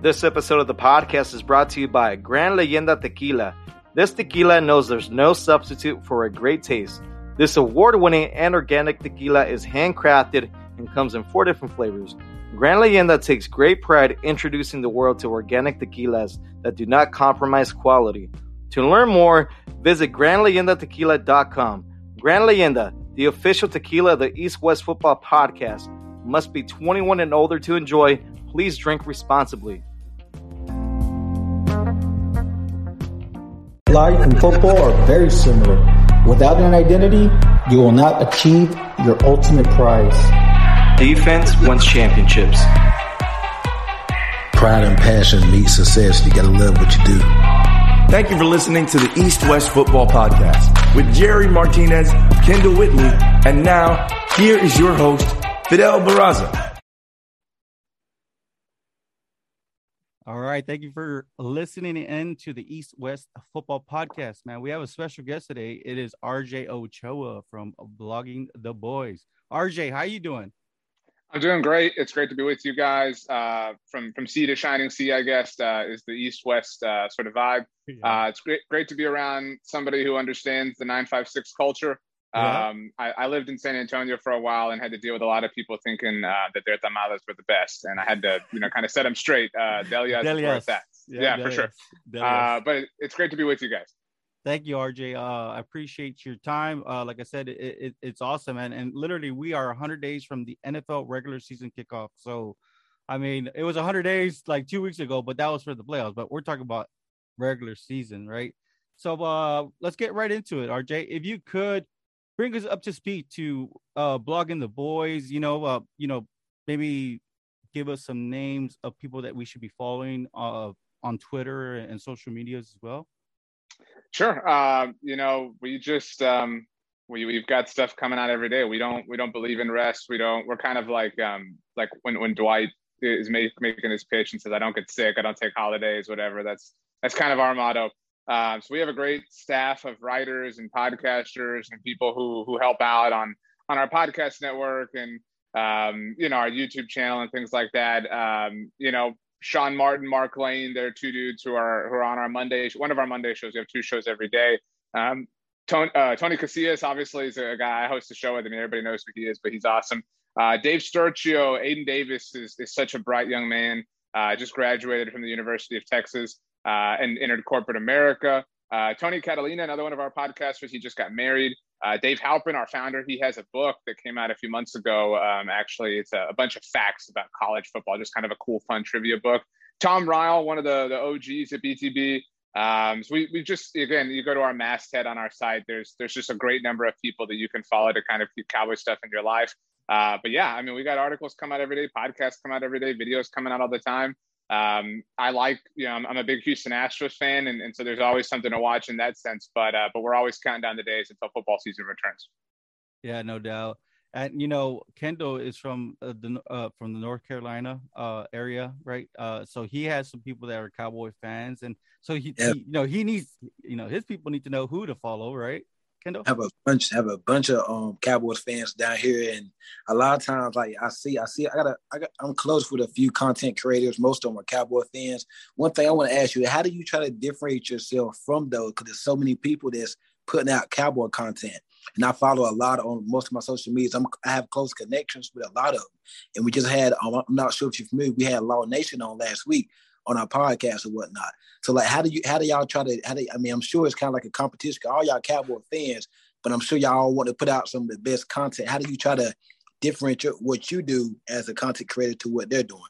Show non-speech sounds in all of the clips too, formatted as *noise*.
This episode of the podcast is brought to you by Gran Leyenda Tequila. This tequila knows there's no substitute for a great taste. This award winning and organic tequila is handcrafted and comes in four different flavors. Gran Leyenda takes great pride introducing the world to organic tequilas that do not compromise quality. To learn more, visit GranLeyendaTequila.com. Gran Leyenda, the official tequila of the East West Football Podcast, must be 21 and older to enjoy. Please drink responsibly. Life and football are very similar. Without an identity, you will not achieve your ultimate prize. Defense wins championships. Pride and passion meet success. You gotta love what you do. Thank you for listening to the East West Football Podcast with Jerry Martinez, Kendall Whitley, and now here is your host, Fidel Barraza. All right. Thank you for listening in to the East West Football Podcast, man. We have a special guest today. It is RJ Ochoa from Blogging the Boys. RJ, how are you doing? I'm doing great. It's great to be with you guys. Uh, from from sea to shining sea, I guess, uh, is the East West uh, sort of vibe. Uh, it's great great to be around somebody who understands the nine five six culture. Yeah. Um, I, I lived in San Antonio for a while and had to deal with a lot of people thinking uh, that their tamales were the best, and I had to you know kind of set them straight. Uh, Delias, Delias. it's at. Yeah, for sure. Uh, but it's great to be with you guys. Thank you, RJ. Uh, I appreciate your time. Uh, like I said, it, it, it's awesome, man. And literally, we are 100 days from the NFL regular season kickoff. So, I mean, it was 100 days like two weeks ago, but that was for the playoffs. But we're talking about regular season, right? So, uh, let's get right into it, RJ. If you could bring us up to speed to uh, blogging the boys, you know, uh, you know, maybe give us some names of people that we should be following uh, on Twitter and social medias as well. Sure. Um, you know, we just um, we we've got stuff coming out every day. We don't we don't believe in rest. We don't. We're kind of like um like when when Dwight is make, making his pitch and says, "I don't get sick. I don't take holidays. Whatever." That's that's kind of our motto. Um, so we have a great staff of writers and podcasters and people who who help out on on our podcast network and um, you know our YouTube channel and things like that. Um, you know, Sean Martin, Mark Lane, they're two dudes who are who are on our Monday one of our Monday shows. We have two shows every day. Um, Tony, uh, Tony Casillas obviously is a guy I host a show with. I mean, everybody knows who he is, but he's awesome. Uh, Dave Sturcio, Aiden Davis is, is such a bright young man. Uh, just graduated from the University of Texas uh, and entered corporate America. Uh, Tony Catalina, another one of our podcasters, he just got married. Uh, Dave Halprin, our founder, he has a book that came out a few months ago. Um, actually, it's a, a bunch of facts about college football, just kind of a cool, fun trivia book. Tom Ryle, one of the, the OGs at BTB. Um, so we, we just again, you go to our masthead on our site. There's there's just a great number of people that you can follow to kind of keep cowboy stuff in your life. Uh, but yeah, I mean, we got articles come out every day, podcasts come out every day, videos coming out all the time. Um, I like, you know, I'm, I'm a big Houston Astros fan, and, and so there's always something to watch in that sense. But uh, but we're always counting down the days until football season returns. Yeah, no doubt. And you know, Kendall is from uh, the uh, from the North Carolina uh, area, right? Uh, so he has some people that are Cowboy fans, and so he, Yep. he, you know, he needs, you know, his people need to know who to follow, right? Kendall. Have a bunch, have a bunch of um Cowboys fans down here, and a lot of times, like I see, I see, I got, I got, I'm close with a few content creators. Most of them are Cowboy fans. One thing I want to ask you: How do you try to differentiate yourself from those? Because there's so many people that's putting out Cowboy content, and I follow a lot on most of my social medias. I'm, I have close connections with a lot of them, and we just had. Um, I'm not sure if you're familiar. We had Law Nation on last week on our podcast or whatnot. So like, how do you, how do y'all try to, how do, I mean, I'm sure it's kind of like a competition. All y'all Cowboy fans, but I'm sure y'all want to put out some of the best content. How do you try to differentiate what you do as a content creator to what they're doing?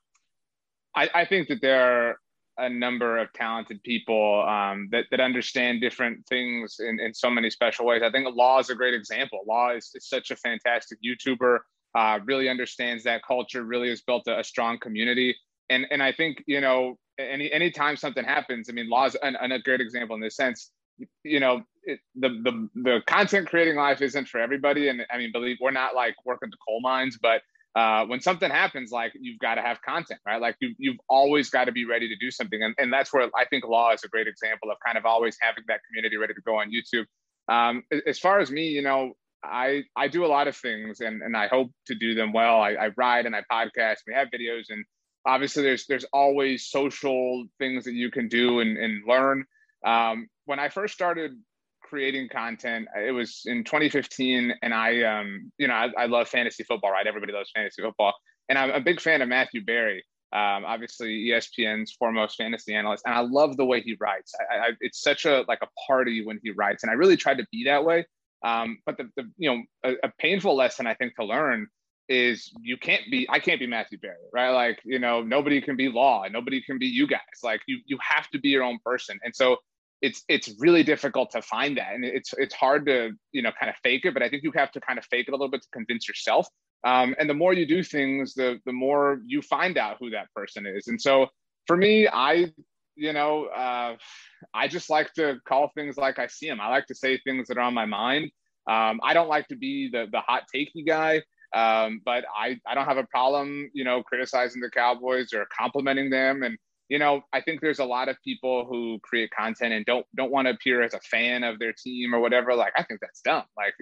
I, I think that there are a number of talented people um, that, that understand different things in, in so many special ways. I think Law is a great example. Law is, is such a fantastic YouTuber, uh, really understands that culture, really has built a, a strong community. And, and I think, you know, any anytime something happens, I mean, laws is an, an, a great example in this sense. You know, it, the, the the content creating life isn't for everybody. And I mean, believe we're not like working the coal mines, but uh, when something happens, like you've got to have content, right? Like you, you've always got to be ready to do something. And, and that's where I think Law is a great example of kind of always having that community ready to go on YouTube. um, as far as me, you know, I I do a lot of things, and and I hope to do them well. I, I ride and I podcast. We have videos, and obviously there's there's always social things that you can do and, and learn. Um, when I first started creating content, it was in 2015, and I um you know I, I love fantasy football, right? Everybody loves fantasy football, and I'm a big fan of Matthew Berry Um, obviously ESPN's foremost fantasy analyst, and I love the way he writes. I, I, it's such a like a party when he writes, and I really tried to be that way. Um, but the, the you know a, a, painful lesson I think to learn is you can't be I can't be Matthew Berry, right? Like you know nobody can be Law, nobody can be you guys. Like you you have to be your own person, and so it's it's really difficult to find that, and it's it's hard to you know kind of fake it. But I think you have to kind of fake it a little bit to convince yourself. Um, and the more you do things, the the more you find out who that person is. And so for me, I you know, uh, I just like to call things like I see them. I like to say things that are on my mind. Um, I don't like to be the the hot takey guy, um, but I I don't have a problem, you know, criticizing the Cowboys or complimenting them. And you know, I think there's a lot of people who create content and don't don't want to appear as a fan of their team or whatever. Like I think that's dumb. Like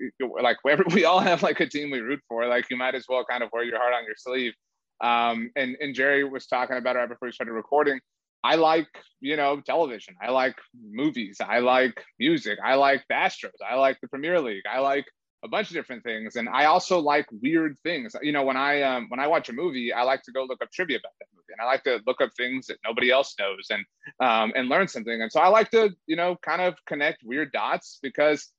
like wherever *laughs* we all have like a team we root for. Like you might as well kind of wear your heart on your sleeve. Um, and and Jerry was talking about it right before we started recording I like, you know, television. I like movies. I like music. I like the Astros. I like the Premier League. I like a bunch of different things. And I also like weird things. You know, when I um, when I watch a movie, I like to go look up trivia about that movie, and I like to look up things that nobody else knows and um, and learn something. And so I like to, you know, kind of connect weird dots because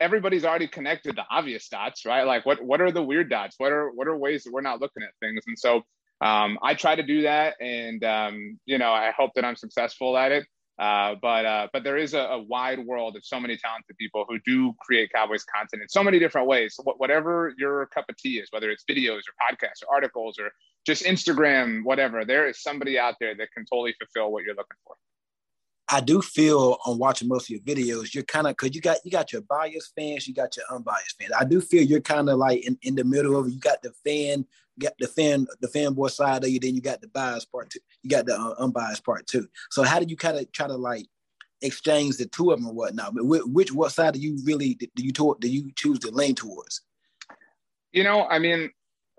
everybody's already connected the obvious dots, right? Like what what are the weird dots? What are what are ways that we're not looking at things? And so um, I try to do that, and um, you know, I hope that I'm successful at it. Uh, but uh, but there is a, a, wide world of so many talented people who do create Cowboys content in so many different ways. So whatever your cup of tea is, whether it's videos or podcasts or articles or just Instagram, whatever, there is somebody out there that can totally fulfill what you're looking for. I do feel on watching most of your videos, you're kind of because you got you got your biased fans, you got your unbiased fans. I do feel you're kind of like in, in the middle of it. You got the fan, got the fan, the fanboy side of you, then you got the biased part too. You got the uh, unbiased part too. So how do you kind of try to like exchange the two of them or whatnot? Which, which what side do you really do you talk, do you choose to lean towards? You know, I mean,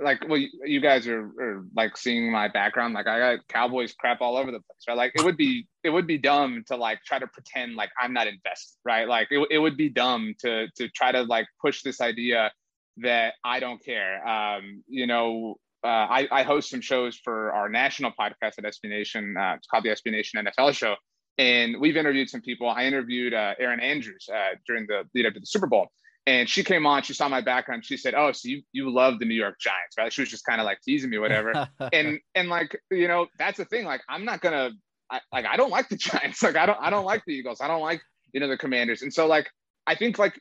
like well you guys are, are like seeing my background. Like i got cowboys crap all over the place right? Like it would be it would be dumb to like try to pretend like i'm not invested right? Like it, it would be dumb to to try to like push this idea that i don't care. Um you know uh, I, I host some shows for our national podcast at SB Nation. Uh, it's called the SB Nation NFL Show, and we've interviewed some people. I interviewed uh, Erin Andrews uh, during the lead up to the Super Bowl, and she came on, she saw my background. She said, Oh, so you, you love the New York Giants, right? She was just kind of like teasing me, whatever. *laughs* and, and like, you know, that's the thing. Like, I'm not going to, like, I don't like the *laughs* Giants. Like, I don't, I don't like the Eagles. I don't like, you know, the commanders. And so like, I think like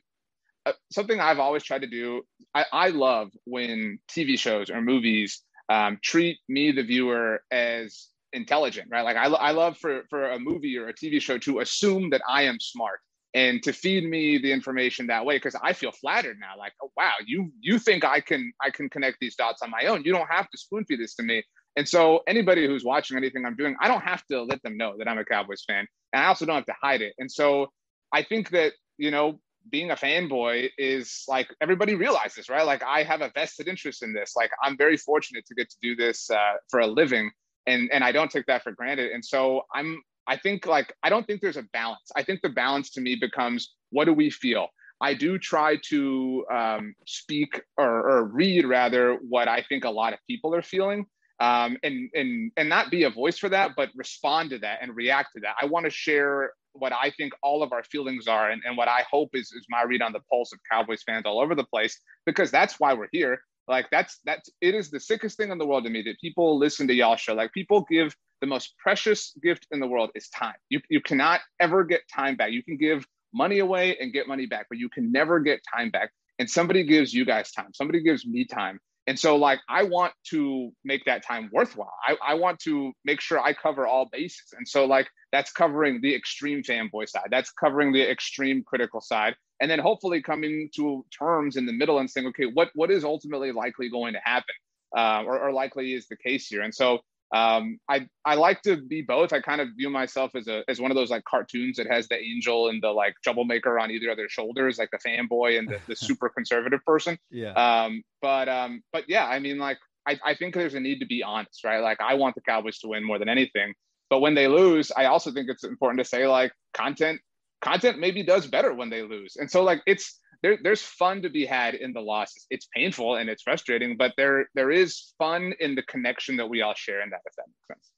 uh, something I've always tried to do, I, I love when TV shows or movies um, treat me, the viewer, as intelligent, right? Like I, I love for, for a movie or a TV show to assume that I am smart and to feed me the information that way because i feel flattered now like oh wow you you think i can i can connect these dots on my own. You don't have to spoon feed this to me. And so anybody who's watching anything i'm doing i don't have to let them know that i'm a cowboys fan and i also don't have to hide it. And so i think that you know being a fanboy is like everybody realizes right? Like i have a vested interest in this. Like i'm very fortunate to get to do this uh, for a living and and i don't take that for granted. And so i'm I think like I don't think there's a balance. I think the balance to me becomes what do we feel? I do try to um, speak or, or, read rather what I think a lot of people are feeling, um, and and and not be a voice for that, but respond to that and react to that. I want to share what I think all of our feelings are, and, and what I hope is is my read on the pulse of Cowboys fans all over the place, because that's why we're here. Like that's that's it is the sickest thing in the world to me that people listen to y'all show. Like people give the most precious gift in the world is time. You, you cannot ever get time back. You can give money away and get money back, but you can never get time back. And somebody gives you guys time, somebody gives me time. And so, like, I want to make that time worthwhile. I, I want to make sure I cover all bases. And so, like, that's covering the extreme fanboy side, that's covering the extreme critical side. And then hopefully coming to terms in the middle and saying, okay, what, what is ultimately likely going to happen uh, or, or likely is the case here? And so, um, I I like to be both. I kind of view myself as a as one of those like cartoons that has the angel and the like troublemaker on either of their shoulders, like the fanboy and the, the *laughs* super conservative person. Yeah. Um, but um, but yeah, I mean, like I, I think there's a need to be honest, right? Like I want the Cowboys to win more than anything. But when they lose, I also think it's important to say like content content maybe does better when they lose. And so like it's there, there's fun to be had in the losses. It's painful and it's frustrating, but there there is fun in the connection that we all share in that, if that makes sense.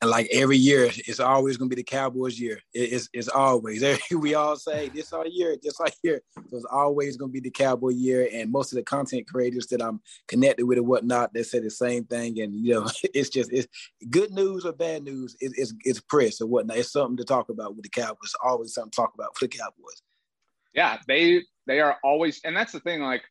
And like every year, it's always going to be the Cowboys' year. It's, it's always. *laughs* We all say this our year, this our year. So it's always going to be the Cowboy year. And most of the content creators that I'm connected with and whatnot, they say the same thing. And you know, *laughs* it's just it's good news or bad news. It, it's it's press or whatnot. It's something to talk about with the Cowboys. Always something to talk about for the Cowboys yeah, they they are always, and that's the thing. Like,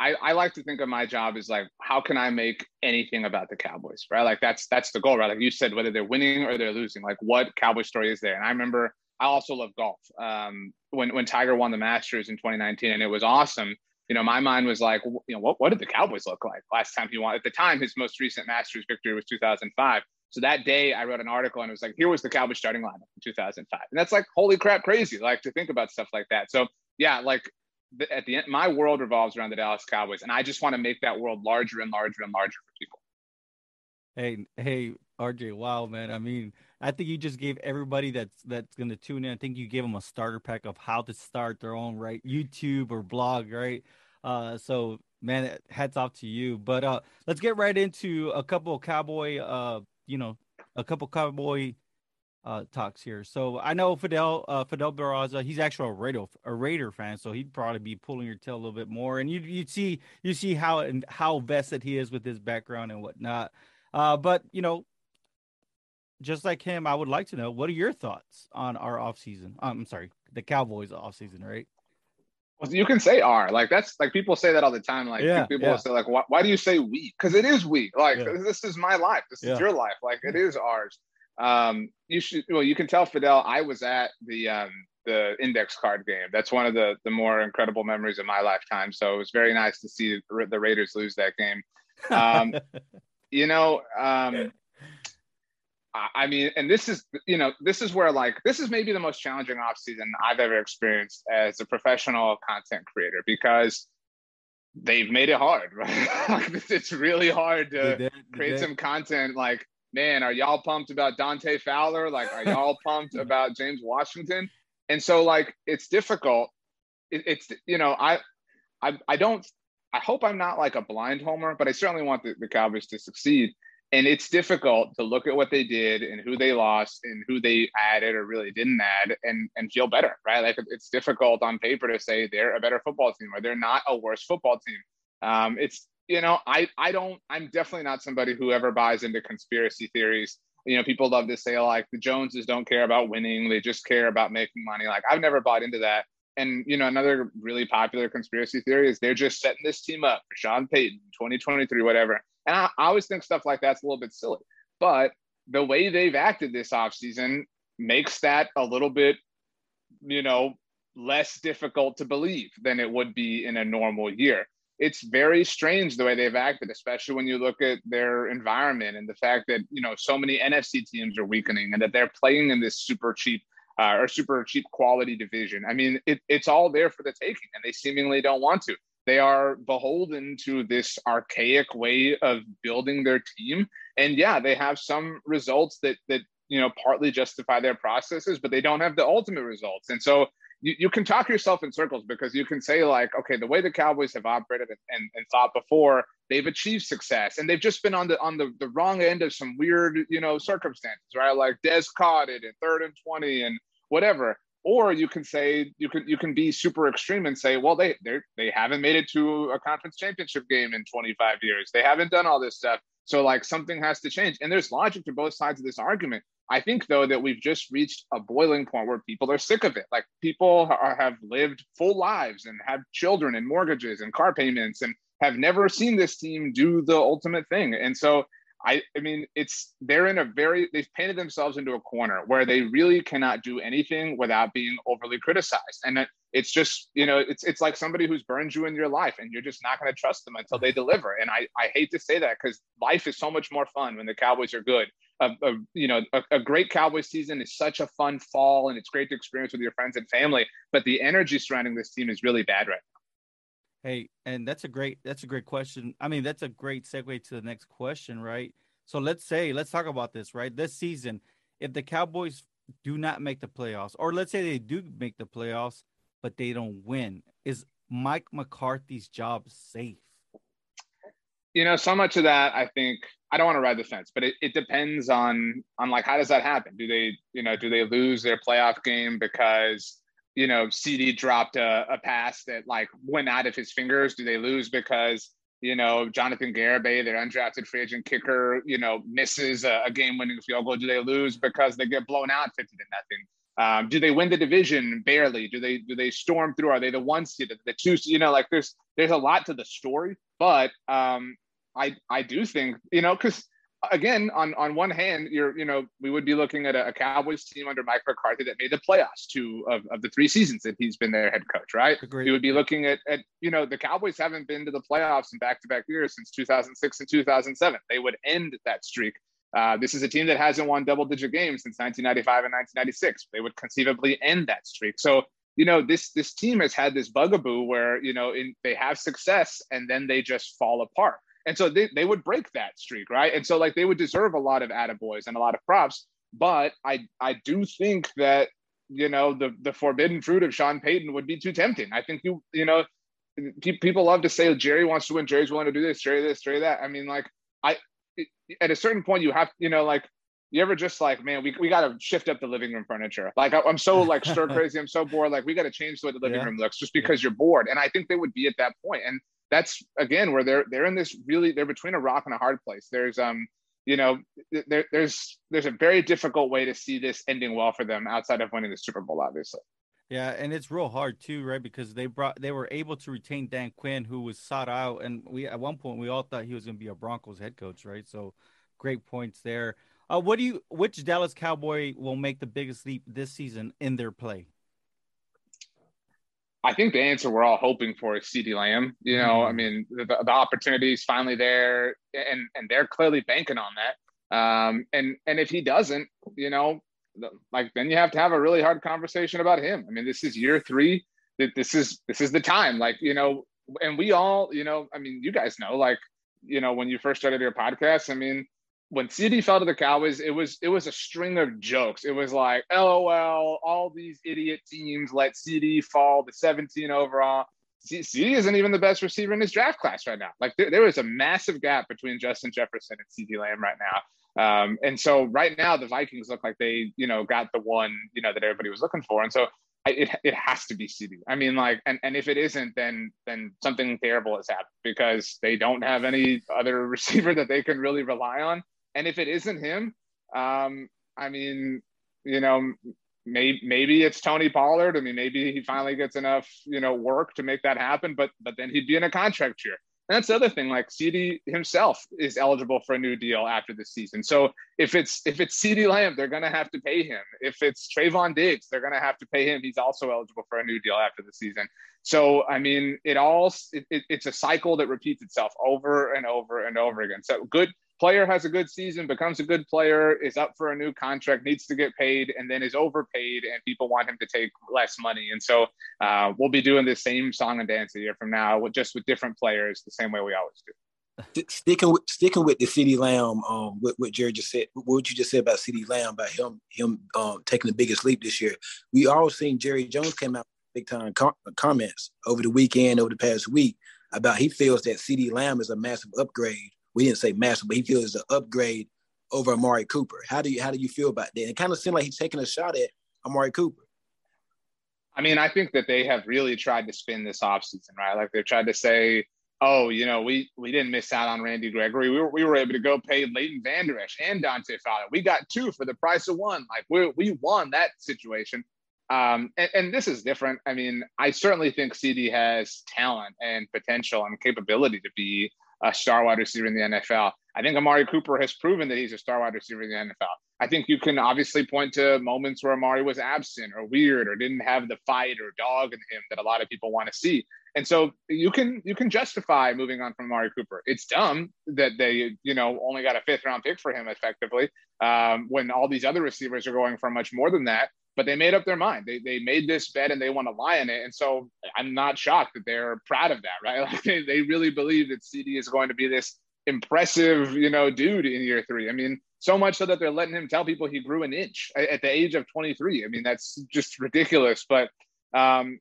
I I like to think of my job as like, how can I make anything about the Cowboys, right? Like that's that's the goal, right? Like you said, whether they're winning or they're losing, like what Cowboy story is there? And I remember I also love golf. Um, when when Tiger won the Masters in 2019, and it was awesome. You know, my mind was like, you know, what what did the Cowboys look like last time he won? At the time, his most recent Masters victory was 2005. So that day I wrote an article and it was like, here was the Cowboys starting lineup in 2005. And that's like, holy crap, crazy, like to think about stuff like that. So yeah, like at the end, my world revolves around the Dallas Cowboys. And I just want to make that world larger and larger and larger for people. Hey, hey, RJ, wow, man. I mean, I think you just gave everybody that's that's going to tune in. I think you gave them a starter pack of how to start their own right YouTube or blog, right? Uh, so man, hats off to you. But uh, let's get right into a couple of cowboy uh you know, a couple cowboy uh, talks here. So I know Fidel uh, Fidel Barraza. He's actually a Raider a Raider fan, so he'd probably be pulling your tail a little bit more. And you you see you see how and how vested he is with his background and whatnot. Uh, but you know, just like him, I would like to know what are your thoughts on our off season. Um, I'm sorry, the Cowboys off season, right? You can say "are" like that's like people say that all the time. Like yeah, people yeah. say like, why, why do you say "we"? Because it is we. Like yeah. this is my life. This is your life. Like it is ours. Um, you should. Well, you can tell Fidel. I was at the um, the index card game. That's one of the the more incredible memories of my lifetime. So it was very nice to see the Raiders lose that game. Um, *laughs* you know, um, I mean, and this is, you know, this is where like, this is maybe the most challenging offseason I've ever experienced as a professional content creator because they've made it hard, *laughs* right? it's really hard to create some content. Like, man, are y'all pumped about Dante Fowler? Like, are y'all *laughs* pumped about James Washington? And so, like, it's difficult. It, it's, you know, I, I, I don't, I hope I'm not like a blind homer, but I certainly want the, the Cowboys to succeed and it's difficult to look at what they did and who they lost and who they added or really didn't add and and feel better right? Like it's difficult on paper to say they're a better football team or they're not a worse football team. Um, it's you know i i don't i'm definitely not somebody who ever buys into conspiracy theories. You know people love to say like the joneses don't care about winning. They just care about making money. Like i've never bought into that. And you know another really popular conspiracy theory is they're just setting this team up for sean payton 2023 whatever and I, I always think stuff like that's a little bit silly. But the way they've acted this offseason makes that a little bit, you know, less difficult to believe than it would be in a normal year. It's very strange the way they've acted, especially when you look at their environment and the fact that, you know, so many NFC teams are weakening and that they're playing in this super cheap uh, or super cheap quality division. I mean, it, it's all there for the taking, and they seemingly don't want to. They are beholden to this archaic way of building their team. And yeah, they have some results that that you know partly justify their processes, but they don't have the ultimate results. And so you, you can talk yourself in circles because you can say like, okay, the way the Cowboys have operated and, and, and thought before, they've achieved success, and they've just been on the on the, the wrong end of some weird, you know, circumstances, right? Like Dez caught it in third and twenty and whatever or you can say you can you can be super extreme and say well they they they haven't made it to a conference championship game in 25 years. They haven't done all this stuff. So like something has to change. And there's logic to both sides of this argument. I think though that we've just reached a boiling point where people are sick of it. Like people are, have lived full lives and have children and mortgages and car payments and have never seen this team do the ultimate thing. And so I, I mean, it's they're in a very they've painted themselves into a corner where they really cannot do anything without being overly criticized, and it's just you know it's it's like somebody who's burned you in your life and you're just not going to trust them until they deliver. And i i hate to say that because life is so much more fun when the cowboys are good. A, a you know a, a, great cowboys season is such a fun fall and it's great to experience with your friends and family but the energy surrounding this team is really bad right now hey and that's a great that's a great question i mean that's a great segue to the next question right so let's say let's talk about this right this season if the cowboys do not make the playoffs or let's say they do make the playoffs but they don't win. Is Mike McCarthy's job safe? You know, so much of that I think I don't want to ride the fence, but it, it depends on on like how does that happen? Do they, you know, do they lose their playoff game because you know CeeDee dropped a, a pass that like went out of his fingers? Do they lose because you know, Jonathan Garibay, their undrafted free agent kicker, you know, misses a, a game-winning field goal. Do they lose because they get blown out fifty to nothing? Um, do they win the division barely? Do they do they storm through? Are they the one seed, the two? You know, like there's there's a lot to the story, but um, I I do think you know because again on on one hand you're you know we would be looking at a, a, Cowboys team under Mike McCarthy that made the playoffs two of, of the three seasons that he's been their head coach, right? Agreed. We would be looking at at you know the Cowboys haven't been to the playoffs in back to back years since 2006 and 2007. They would end that streak uh, this is a team that hasn't won double digit games since 1995 and 1996. They would conceivably end that streak. So, you know, this this team has had this bugaboo where, you know, in, they have success and then they just fall apart. And so they, they would break that streak, right? And so like they would deserve a lot of attaboys and a lot of props. But I I do think that, you know, the the forbidden fruit of Sean Payton would be too tempting. I think you, you know, people love to say Jerry wants to win, Jerry's willing to do this, Jerry this, Jerry that. I mean, like I at a certain point you have you know like you ever just like man we, we got to shift up the living room furniture like I, am so like stir *laughs* crazy i'm so bored like we got to change the way the living yeah. room looks just because you're bored and i think they would be at that point and that's again where they're they're in this really they're between a rock and a hard place there's um you know there, there's there's a very difficult way to see this ending well for them outside of winning the super bowl obviously yeah, and it's real hard too, right? Because they brought they were able to retain Dan Quinn, who was sought out, and we at one point we all thought he was going to be a Broncos head coach, right? So, great points there. Uh, what do you? Which Dallas Cowboy will make the biggest leap this season in their play? I think the answer we're all hoping for is CeeDee Lamb. You know, mm-hmm. I mean, the, the opportunity is finally there, and and they're clearly banking on that. Um, and and if he doesn't, you know, like then you have to have a really hard conversation about him. I mean, this is year three. That this is this is the time. Like you know, and we all you know. I mean, you guys know. Like you know, when you first started your podcast, I mean, when CeeDee fell to the Cowboys, it was it was a string of jokes. It was like, LOL, all these idiot teams let CeeDee fall to 17 overall. CeeDee isn't even the best receiver in his draft class right now. Like there, there is a massive gap between Justin Jefferson and CeeDee Lamb right now. Um, and so right now the Vikings look like they, you know, got the one, you know, that everybody was looking for. And so I, it, it has to be CeeDee. I mean, like, and, and if it isn't, then then something terrible has happened because they don't have any other *laughs* receiver that they can really rely on. And if it isn't him, um, I mean, you know, maybe maybe it's Tony Pollard. I mean, maybe he finally gets enough, you know, work to make that happen. But but then he'd be in a contract year. And that's the other thing. Like CeeDee himself is eligible for a new deal after this season. So if it's if it's CeeDee Lamb, they're gonna have to pay him. If it's Trevon Diggs, they're gonna have to pay him. He's also eligible for a new deal after the season. So I mean, it all it, it, it's a cycle that repeats itself over and over and over again. So good player has a good season, becomes a good player, is up for a new contract, needs to get paid, and then is overpaid, and people want him to take less money. And so uh, we'll be doing the same song and dance a year from now, just with different players, the same way we always do. Sticking with sticking with the CeeDee Lamb, um, what, what just said, what you just said about CeeDee Lamb, about him him um, taking the biggest leap this year. We all seen Jerry Jones came out big time com- comments over the weekend, over the past week about he feels that CeeDee Lamb is a massive upgrade we didn't say massive, but he feels it's an upgrade over Amari Cooper. How do you how do you feel about that? It kind of seemed like he's taking a shot at Amari Cooper. I mean, I think that they have really tried to spin this offseason, right? Like they've tried to say, oh, you know, we we didn't miss out on Randy Gregory. We were, we were able to go pay Leighton Vander Esch and Dante Fowler. We got two for the price of one. Like we we won that situation. Um, and, and, this is different. I mean, I certainly think CeeDee has talent and potential and capability to be a star wide receiver in the NFL. I think Amari Cooper has proven that he's a star wide receiver in the NFL. I think you can obviously point to moments where Amari was absent or weird or didn't have the fight or dog in him that a lot of people want to see. And so you can you can justify moving on from Amari Cooper. It's dumb that they you know only got a fifth round pick for him effectively um, when all these other receivers are going for much more than that. But they made up their mind. They, they made this bet and they want to lie in it. And so I'm not shocked that they're proud of that, right? *laughs* Like they, they really believe that CeeDee is going to be this impressive, you know, dude in year three. I mean, so much so that they're letting him tell people he grew an inch at the age of 23. I mean, that's just ridiculous. But um,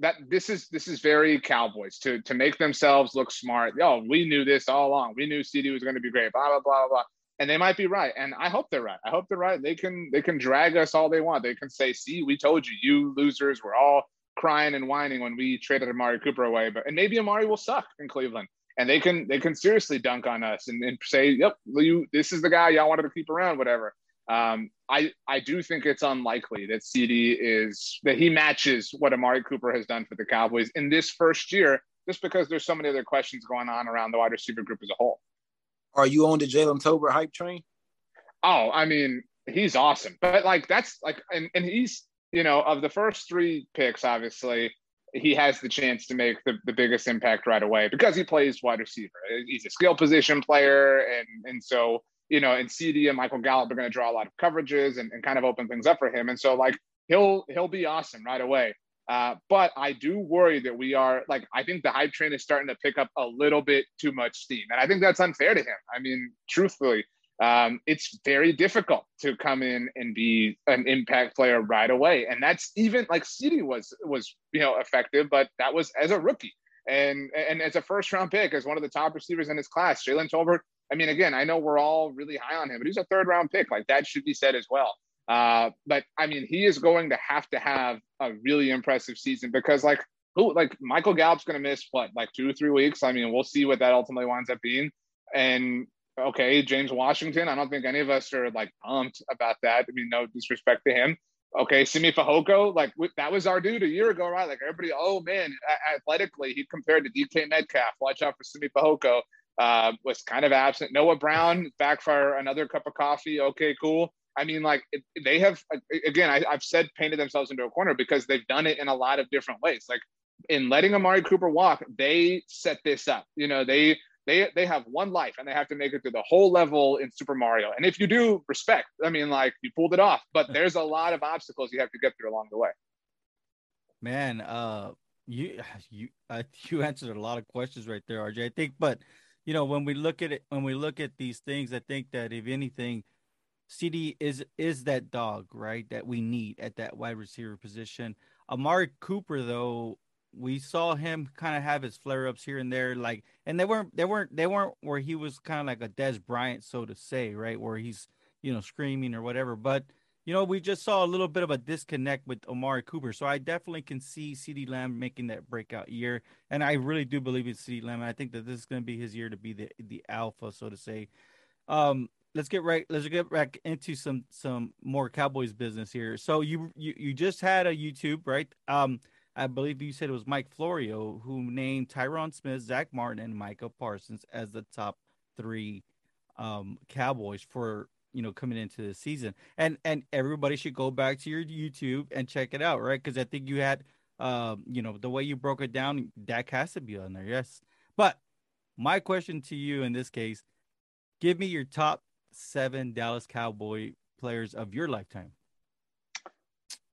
that this is this is very Cowboys to to make themselves look smart. Oh, we knew this all along. We knew CeeDee was going to be great. Blah blah blah blah. And they might be right, and I hope they're right. I hope they're right. They can they can drag us all they want. They can say, "See, we told you, you losers. We're all crying and whining when we traded Amari Cooper away." But and maybe Amari will suck in Cleveland, and they can they can seriously dunk on us and, and say, "Yep, you this is the guy y'all wanted to keep around." Whatever. Um, I I do think it's unlikely that CeeDee is that he matches what Amari Cooper has done for the Cowboys in this first year, just because there's so many other questions going on around the wide receiver group as a whole. Are you on the Jalen Tolbert hype train? Oh, I mean, he's awesome, but like that's like, and and he's you know of the first three picks, obviously he has the chance to make the, the biggest impact right away because he plays wide receiver. He's a skill position player, and and so you know, and CeeDee and Michael Gallup are going to draw a lot of coverages and, and kind of open things up for him. And so like he'll he'll be awesome right away. Uh, but I do worry that we are like I think the hype train is starting to pick up a little bit too much steam, and I think that's unfair to him. I mean, truthfully, um, it's very difficult to come in and be an impact player right away, and that's even like CeeDee was was you know effective, but that was as a rookie and and as a first round pick, as one of the top receivers in his class, Jalen Tolbert I mean, again, I know we're all really high on him, but he's a third round pick. Like that should be said as well. Uh, but I mean, he is going to have to have a really impressive season because, like, who, like Michael Gallup's going to miss what, like two or three weeks. I mean, we'll see what that ultimately winds up being. And okay, James Washington, I don't think any of us are like pumped about that. I mean, no disrespect to him. Okay, Simi Fehoko, like that was our dude a year ago, right? Like everybody, oh man, athletically, he compared to DK Metcalf. Watch out for Simi Fehoko uh, was kind of absent. Noah Brown back for another cup of coffee. Okay, cool. I mean, like they have again. I, have said painted themselves into a corner because they've done it in a lot of different ways. Like in letting Amari Cooper walk, they set this up. You know, they they they have one life and they have to make it to the whole level in Super Mario. And if you do, respect. I mean, like you pulled it off, but there's a lot of obstacles you have to get through along the way. Man, uh, you you uh, *laughs* you answered a lot of questions right there, RJ. I think, but you know, when we look at it, when we look at these things, I think that if anything, CeeDee is is that dog, right? That we need at that wide receiver position. Amari Cooper, though, we saw him kind of have his flare ups here and there, like, and they weren't, they weren't, they weren't where he was kind of like a Dez Bryant, so to say, right? Where he's, you know, screaming or whatever. But you know, we just saw a little bit of a disconnect with Amari Cooper. So I definitely can see CeeDee Lamb making that breakout year. And I really do believe in CeeDee Lamb. I think that this is going to be his year to be the, the alpha, so to say. Um, let's get right let's get back into some some more Cowboys business here. So you you, you just had a YouTube, right? Um I believe you said it was Mike Florio who named Tyron Smith, zack Martin, and Micah Parsons as the top three um, Cowboys for you know coming into the season and and everybody should go back to your youtube and check it out right because i think you had um you know the way you broke it down Dak has to be on there yes but my question to you in this case give me your top seven dallas cowboy players of your lifetime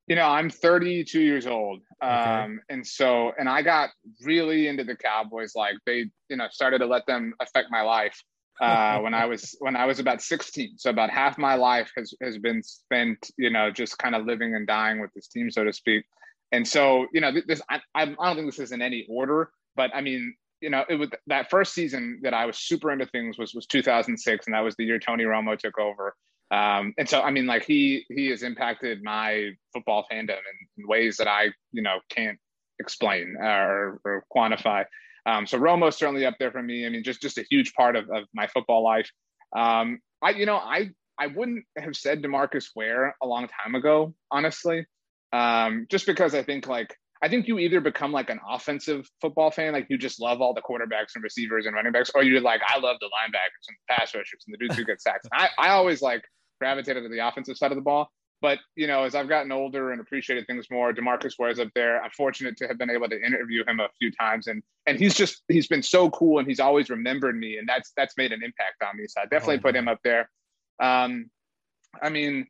you know i'm 32 years old okay. um and so and i got really into the cowboys like they you know started to let them affect my life uh, *laughs* when I was when I was about 16. So about half my life has has been spent, you know, just kind of living and dying with this team, so to speak. And so, you know, this I, I don't think this is in any order, but I mean, you know, it was that first season that I was super into things was was 2006, and that was the year Tony Romo took over. Um, and so, I mean, like he he has impacted my football fandom in, in ways that I, you know, can't explain or, or quantify. Um, so Romo's certainly up there for me. I mean, just just a huge part of, of my football life. Um, I you know I I wouldn't have said Demarcus Ware a long time ago, honestly, um, just because I think like I think you either become like an offensive football fan, like you just love all the quarterbacks and receivers and running backs, or you're like, I love the linebackers and the pass rushers and the dudes who get sacks. I, I always like gravitated to the offensive side of the ball. But you know, as I've gotten older and appreciated things more, Demarcus Ware's up there. I'm fortunate to have been able to interview him a few times, and and he's just he's been so cool, and he's always remembered me, and that's that's made an impact on me. So I definitely oh, put him up there. Um, I mean,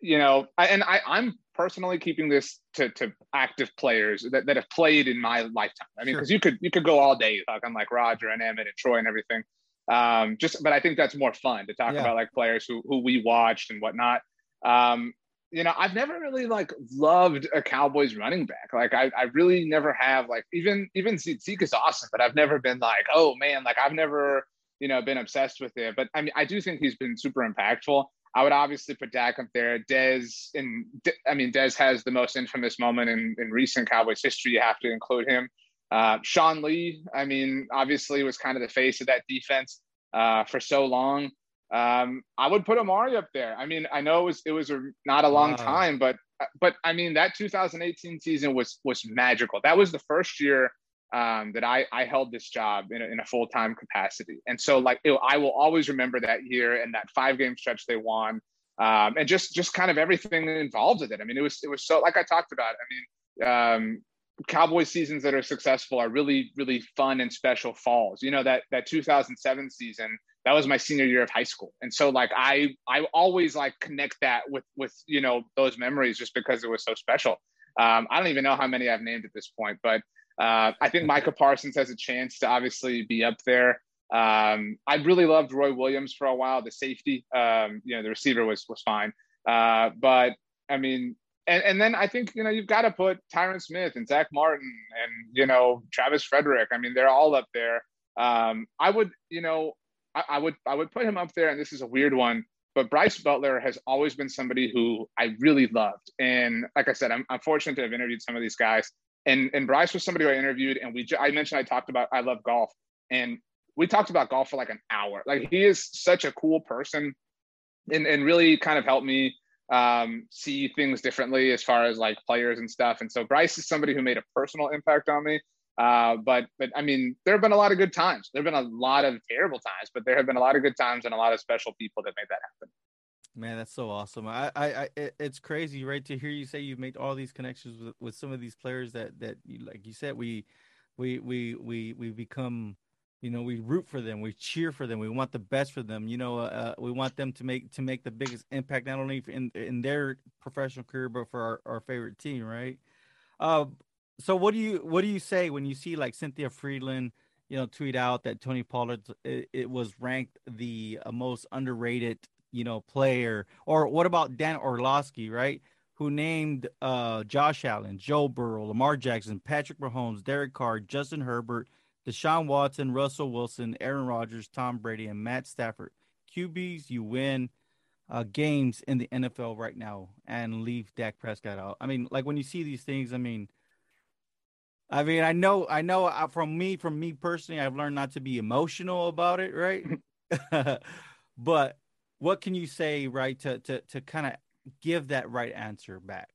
you know, I, and I I'm personally keeping this to, to active players that, that have played in my lifetime. I mean, because sure. you could you could go all day talking like Roger and Emmett and Troy and everything. Um, just but I think that's more fun to talk yeah. about like players who who we watched and whatnot. Um, you know, I've never really like loved a Cowboys running back. Like I, I really never have like even even Zeke is awesome, but I've never been like, oh man, like I've never, you know, been obsessed with it. But I mean, I do think he's been super impactful. I would obviously put Dak up there. Dez, and I mean, Dez has the most infamous moment in, in recent Cowboys history. You have to include him. Uh, Sean Lee, I mean, obviously was kind of the face of that defense uh, for so long. Um, I would put Amari up there. I mean, I know it was it was a, not a long wow. time, but but I mean that 2018 season was was magical. That was the first year um, that I, I held this job in a, in a full time capacity. And so, like, it, I will always remember that year and that five game stretch they won, um, and just just kind of everything involved with it. I mean, it was it was so like I talked about. I mean, um, Cowboy seasons that are successful are really really fun and special falls. You know that that 2007 season that was my senior year of high school, and so like I I always like connect that with with you know those memories just because it was so special. Um, I don't even know how many I've named at this point, but uh, I think Micah *laughs* Parsons has a chance to obviously be up there. Um, I really loved Roy Williams for a while, the safety. Um, you know, the receiver was was fine, uh, but I mean, and and then I think you know you've got to put Tyron Smith and Zack Martin and you know Travis Frederick. I mean, they're all up there. Um, I would, you know, I, I would I would put him up there, and this is a weird one but Brice Butler has always been somebody who I really loved. And like I said, I'm, I'm, fortunate to have interviewed some of these guys and and Brice was somebody who I interviewed, and we I mentioned I talked about I love golf, and we talked about golf for like an hour. Like he is such a cool person, and and really kind of helped me um, see things differently as far as like players and stuff. And so Brice is somebody who made a personal impact on me. Uh, but but I mean, there have been a lot of good times. There have been a lot of terrible times, but there have been a lot of good times and a lot of special people that made that happen. Man, that's so awesome. I, I, I, it's crazy, right? To hear you say you've made all these connections with, with some of these players that, that, you, like you said, we, we, we, we, we become, you know, we root for them, we cheer for them, we want the best for them. You know, uh, we want them to make to make the biggest impact not only in in their professional career but for our, our favorite team, right? Uh, so what do you what do you say when you see like Cynthia Frelund? you know, tweet out that Tony Pollard it, it was ranked the uh, most underrated you know, player? Or what about Dan Orlovsky, right? Who named uh, Josh Allen, Joe Burrow, Lamar Jackson, Patrick Mahomes, Derek Carr, Justin Herbert, Deshaun Watson, Russell Wilson, Aaron Rodgers, Tom Brady, and Matt Stafford. QBs, you win uh, games in the NFL right now and leave Dak Prescott out. I mean, like when you see these things, I mean, I mean, I know, I know uh, from me, from me personally, I've learned not to be emotional about it, right? *laughs* but what can you say right to to to kind of give that right answer back?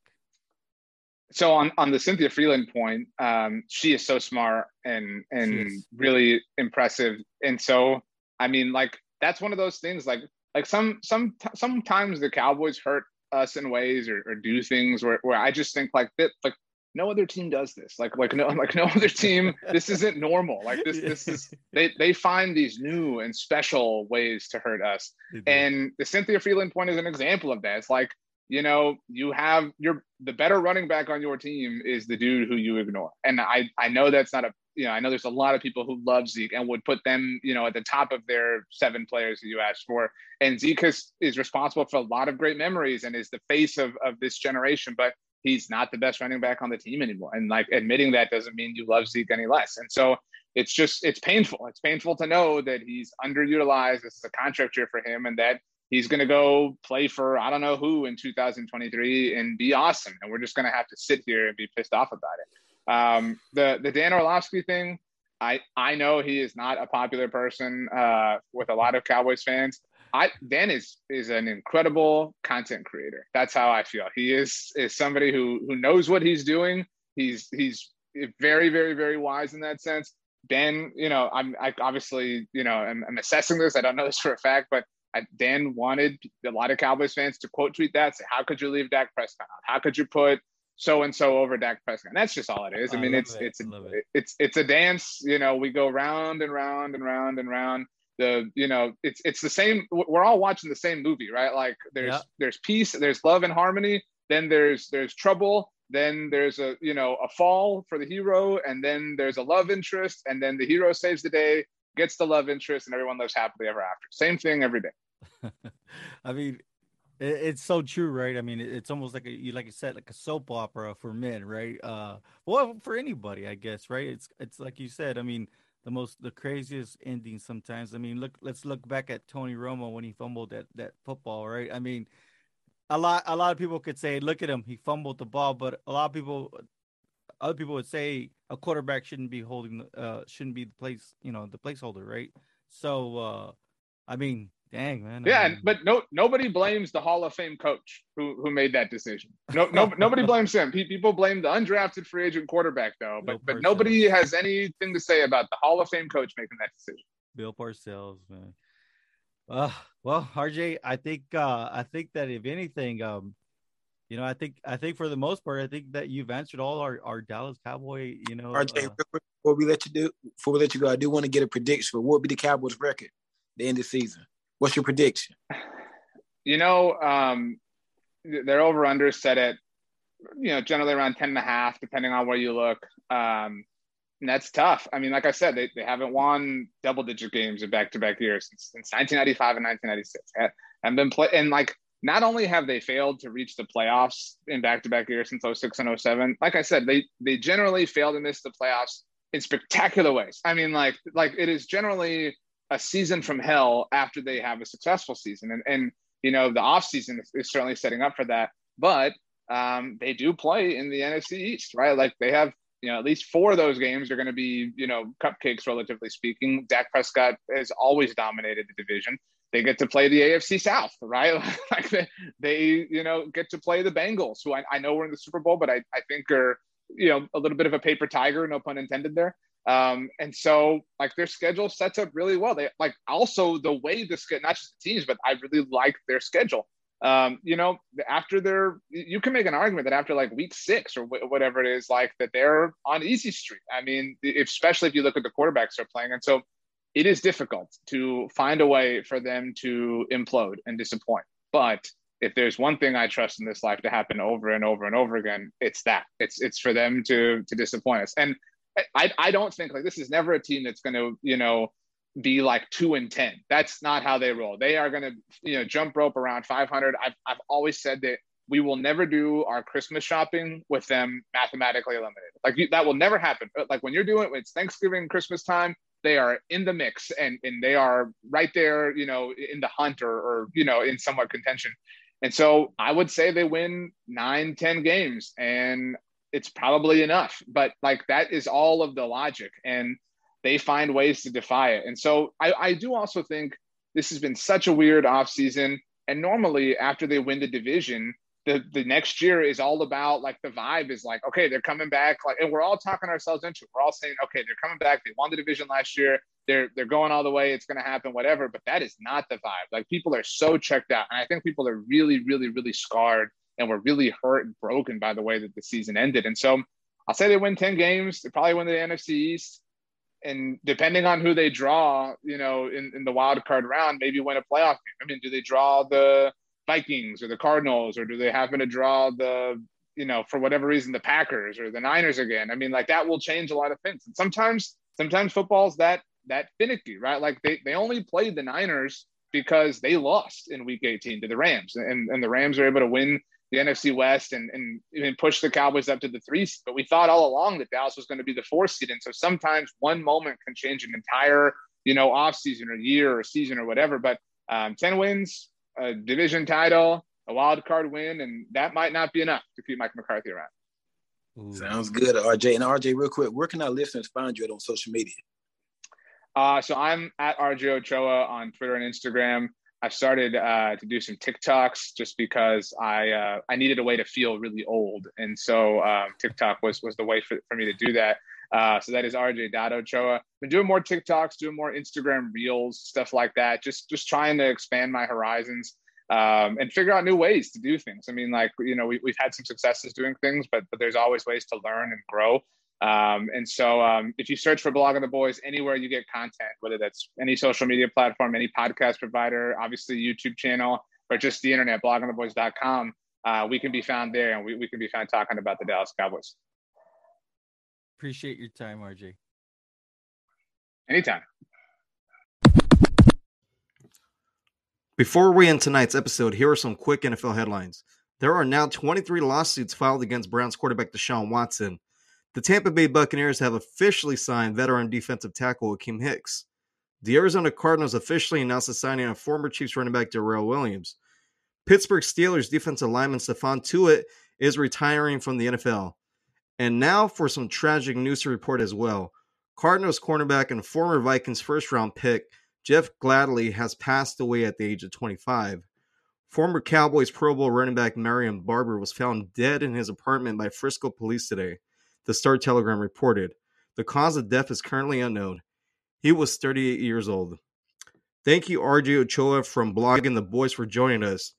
So on on the cynthia frelund point um she is so smart and and really impressive. And so i mean like that's one of those things like like some some sometimes the cowboys hurt us in ways or, or do things where, where i just think like that like no other team does this. Like like no *laughs* like no other team. This isn't normal. Like this this is *laughs* they they find these new and special ways to hurt us. And the Cynthia Frelund point is an example of that. It's like you know you have your the better running back on your team is the dude who you ignore. And I I know that's not a you know I know there's a lot of people who love Zeke and would put them you know at the top of their seven players that you asked for. And Zeke is, is responsible for a lot of great memories and is the face of of this generation. But he's not the best running back on the team anymore. And like admitting that doesn't mean you love Zeke any less. And so it's just it's painful. It's painful to know that he's underutilized. This is a contract year for him, and that he's going to go play for I don't know who in 2023 and be awesome. And we're just going to have to sit here and be pissed off about it. Um, the the Dan Orlovsky thing, I I know he is not a popular person uh, with a lot of Cowboys fans. I Dan is is an incredible content creator. That's how I feel. He is is somebody who who knows what he's doing He's he's very very very wise in that sense. Dan, you know, I'm I obviously you know I'm, I'm assessing this. I don't know this for a fact, but I, Dan wanted a lot of Cowboys fans to quote tweet that. Say, how could you leave Dak Prescott out? How could you put so and so over Dak Prescott? And that's just all it is. I, I mean, it's it. it's a, it. it's it's a dance. You know, we go round and round and round and round. The you know, it's it's the same. We're all watching the same movie, right? Like there's yeah. there's peace, there's love and harmony. Then there's there's trouble. Then there's a you know a fall for the hero, and then there's a love interest, and then the hero saves the day, gets the love interest, and everyone lives happily ever after. Same thing every day. *laughs* I mean, it's so true, right? I mean, it's almost like a you like you said, like a soap opera for men, right? Uh, well, for anybody, I guess, right? It's it's like you said. I mean, the most the craziest ending sometimes. I mean, look, let's look back at Tony Romo when he fumbled that that football, right? I mean, a lot a lot of people could say, look at him, he fumbled the ball, but a lot of people, other people would say a quarterback shouldn't be holding, uh, shouldn't be the place, you know, the placeholder, right? So, uh, I mean, Dang man. Yeah, I mean, but no, nobody blames the Hall of Fame coach who who made that decision. No, *laughs* no, nobody blames him. People blame the undrafted free agent quarterback though. But but nobody has anything to say about the Hall of Fame coach making that decision. Bill Parcells, man. Uh, well, RJ, I think uh, I think that if anything, um, you know, I think I think for the most part, I think that you've answered all our, our Dallas Cowboy, you know. RJ, uh, before we let you do before we let you go, I do want to get a prediction for what would be the Cowboys record the end of the season. What's your prediction? You know, um, their over under set at, you know, generally around 10 and a half, depending on where you look. Um, and that's tough. I mean, like I said, they, they haven't won double digit games in back to back years since, since 1995 and 1996. And been play and like not only have they failed to reach the playoffs in back to back years since 06 and 07, like I said, they they generally fail to miss the playoffs in spectacular ways. I mean, like like it is generally a season from hell after they have a successful season. And, and you know, the off season is, is certainly setting up for that. But um, they do play in the NFC East, right? Like they have, you know, at least four of those games are going to be, you know, cupcakes, relatively speaking. Dak Prescott has always dominated the division. They get to play the AFC South, right? *laughs* like they, they, you know, get to play the Bengals, who I, I know were in the Super Bowl, but I, I think are, you know, a little bit of a paper tiger, no pun intended there. Um, and so like their schedule sets up really well. They like also the way schedule, not just the teams, but I really like their schedule. Um, you know, after their, you can make an argument that after like week six or wh- whatever it is, like that they're on easy street. I mean, if, especially if you look at the quarterbacks they're playing. And so it is difficult to find a way for them to implode and disappoint. But if there's one thing I trust in this life to happen over and over and over again, it's that. It's it's for them to to disappoint us. And I, I don't think like this is never a team that's going to, you know, be like two and 10. That's not how they roll. They are going to, you know, jump rope around 500. I've, I've always said that we will never do our Christmas shopping with them mathematically eliminated. Like you, that will never happen. Uh, like when you're doing it, it's Thanksgiving, Christmas time, they are in the mix and, and they are right there, you know, in the hunt or, or, you know, in somewhat contention. And so I would say they win nine, 10 games. And it's probably enough. But like that is all of the logic, and they find ways to defy it. And so I, I do also think this has been such a weird offseason. And normally, after they win the division, the, the next year is all about like the vibe is like, okay, they're coming back. Like, and we're all talking ourselves into it. We're all saying, okay, they're coming back. They won the division last year. They're they're going all the way. It's going to happen, whatever. But that is not the vibe. Like people are so checked out, and I think people are really, really, really scarred and were really hurt and broken by the way that the season ended. And so I'll say they win 10 games. They probably win the NFC East. And depending on who they draw, you know, in, in the wild card round, maybe win a playoff game. I mean, do they draw the Vikings or the Cardinals, or do they happen to draw the, you know, for whatever reason, the Packers or the Niners again? I mean, like that will change a lot of things. And sometimes, sometimes football's that that finicky, right? Like they, they only played the Niners because they lost in week 18 to the Rams. And, and the Rams are able to win the NFC West and, and, and push the Cowboys up to the three seed. But we thought all along that Dallas was going to be the four seed. And so sometimes one moment can change an entire, you know, off season or year or season or whatever. But um, 10 wins, a division title, a wild card win, and that might not be enough to keep Mike McCarthy around. Ooh. Sounds good, RJ. And RJ, real quick, where can our listeners find you on social media? Uh, so I'm at RJ Ochoa on Twitter and Instagram. I started uh, to do some TikToks just because I uh, I needed a way to feel really old, and so um, TikTok was was the way for, for me to do that. Uh, so that is RJ dot Ochoa. Been doing more TikToks, doing more Instagram Reels, stuff like that. Just just trying to expand my horizons um, and figure out new ways to do things. I mean, like you know, we, we've had some successes doing things, but but there's always ways to learn and grow. Um, and so, um, if you search for Blog Blogging the Boys anywhere you get content, whether that's any social media platform, any podcast provider, obviously YouTube channel, or just the internet, bloggingtheboys.com, uh, we can be found there, and we, we can be found talking about the Dallas Cowboys. Appreciate your time, RJ. Anytime. Before we end tonight's episode, here are some quick NFL headlines. There are now 23 lawsuits filed against Browns quarterback Deshaun Watson. The Tampa Bay Buccaneers have officially signed veteran defensive tackle Akiem Hicks. The Arizona Cardinals officially announced the signing of former Chiefs running back Darrell Williams. Pittsburgh Steelers defensive lineman Stephon Tuitt is retiring from the NFL. And now for some tragic news to report as well. Cardinals cornerback and former Vikings first round pick Jeff Gladney has passed away at the age of 25. Former Cowboys Pro Bowl running back Marion Barber was found dead in his apartment by Frisco police today the Star Telegram reported. The cause of death is currently unknown. He was 38 years old. Thank you, RJ Ochoa from Blogging the Boys, for joining us.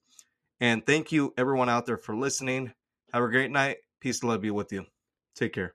And thank you, everyone out there, for listening. Have a great night. Peace love be with you. Take care.